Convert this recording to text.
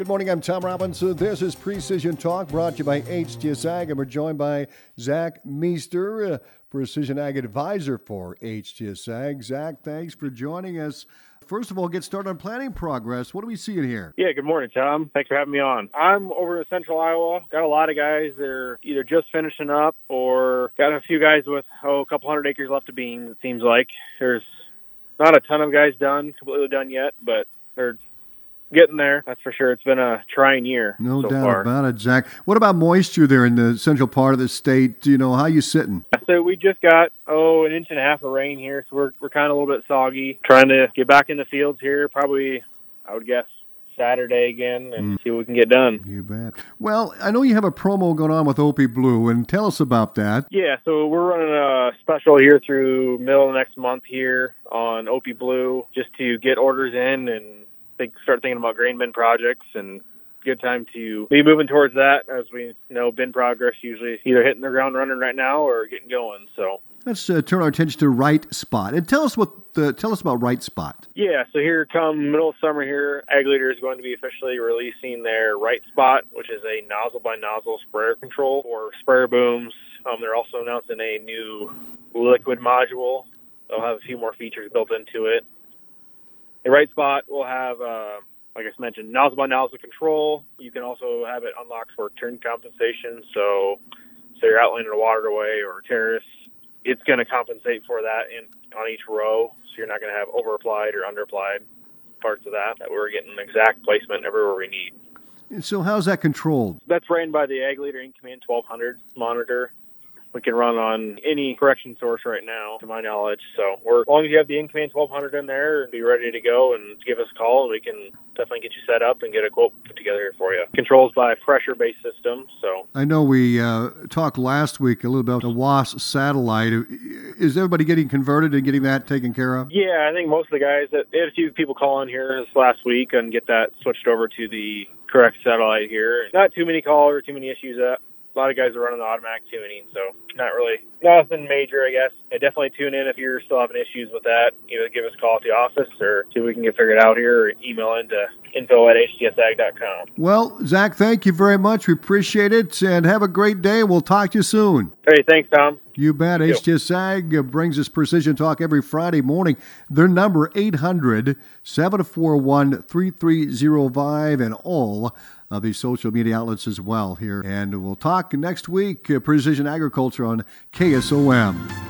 Good morning. I'm Tom Robinson. This is Precision Talk brought to you by HTS Ag, and we're joined by Zach Meester, Precision Ag Advisor for HTS Ag. Zach, thanks for joining us. First of all, get started on planning progress. What are we seeing here? Yeah, good morning, Tom. Thanks for having me on. I'm over in central Iowa. Got a lot of guys that are either just finishing up or got a few guys with, oh, a couple hundred acres left of beans, it seems like. There's not a ton of guys done, completely done yet, but they're getting there. That's for sure. It's been a trying year. No so doubt far. about it, Zach. What about moisture there in the central part of the state? You know, how you sitting? So we just got oh an inch and a half of rain here, so we're we're kind of a little bit soggy. Trying to get back in the fields here. Probably, I would guess Saturday again and mm. see what we can get done. You bet. Well, I know you have a promo going on with OPI Blue, and tell us about that. Yeah, so we're running a special here through middle of next month here on OPI Blue, just to get orders in and think, start thinking about grain bin projects and good time to be moving towards that. As we know, bin progress usually either hitting the ground running right now or getting going. So Let's uh, turn our attention to Right Spot, and tell us what the, tell us about Right Spot. yeah, so here come middle of summer here, Ag Leader is going to be officially releasing their Right Spot, which is a nozzle by nozzle sprayer control or sprayer booms. Um, they're also announcing a new liquid module. They'll have a few more features built into it. The right spot will have, uh, like I mentioned, nozzle by nozzle control. You can also have it unlocked for turn compensation. So, say you're outlining a waterway or a terrace, it's going to compensate for that in on each row. So you're not going to have over applied or under applied parts of that. That we're getting exact placement everywhere we need. And so, how's that controlled? That's ran by the Ag Leader InCommand 1200 monitor. We can run on any correction source right now, to my knowledge. So, we're, as long as you have the InCommand 1200 in there and be ready to go and give us a call, we can definitely get you set up and get a quote put together here for you. Controls by pressure based system. So, I know we uh, talked last week a little about the WAAS satellite. Is everybody getting converted and getting that taken care of? yeah, I think most of the guys, that they had a few people call in here this last week and get that switched over to the correct satellite here. Not too many calls or too many issues. A lot of guys are running the automatic tuning, so not really nothing major, I guess. Yeah, definitely tune in if you're still having issues with that. Either give us a call at the office or see if we can get figured out here or email into info at htsag.com. Well, Zach, thank you very much. We appreciate it, and have a great day. We'll talk to you soon. Hey, thanks, Tom. You bet. you. HTS Ag uh, brings us Precision Talk every Friday morning. Their number 800 741 3305 and all of these social media outlets as well here. And we'll talk next week, uh, Precision Agriculture on KSOM.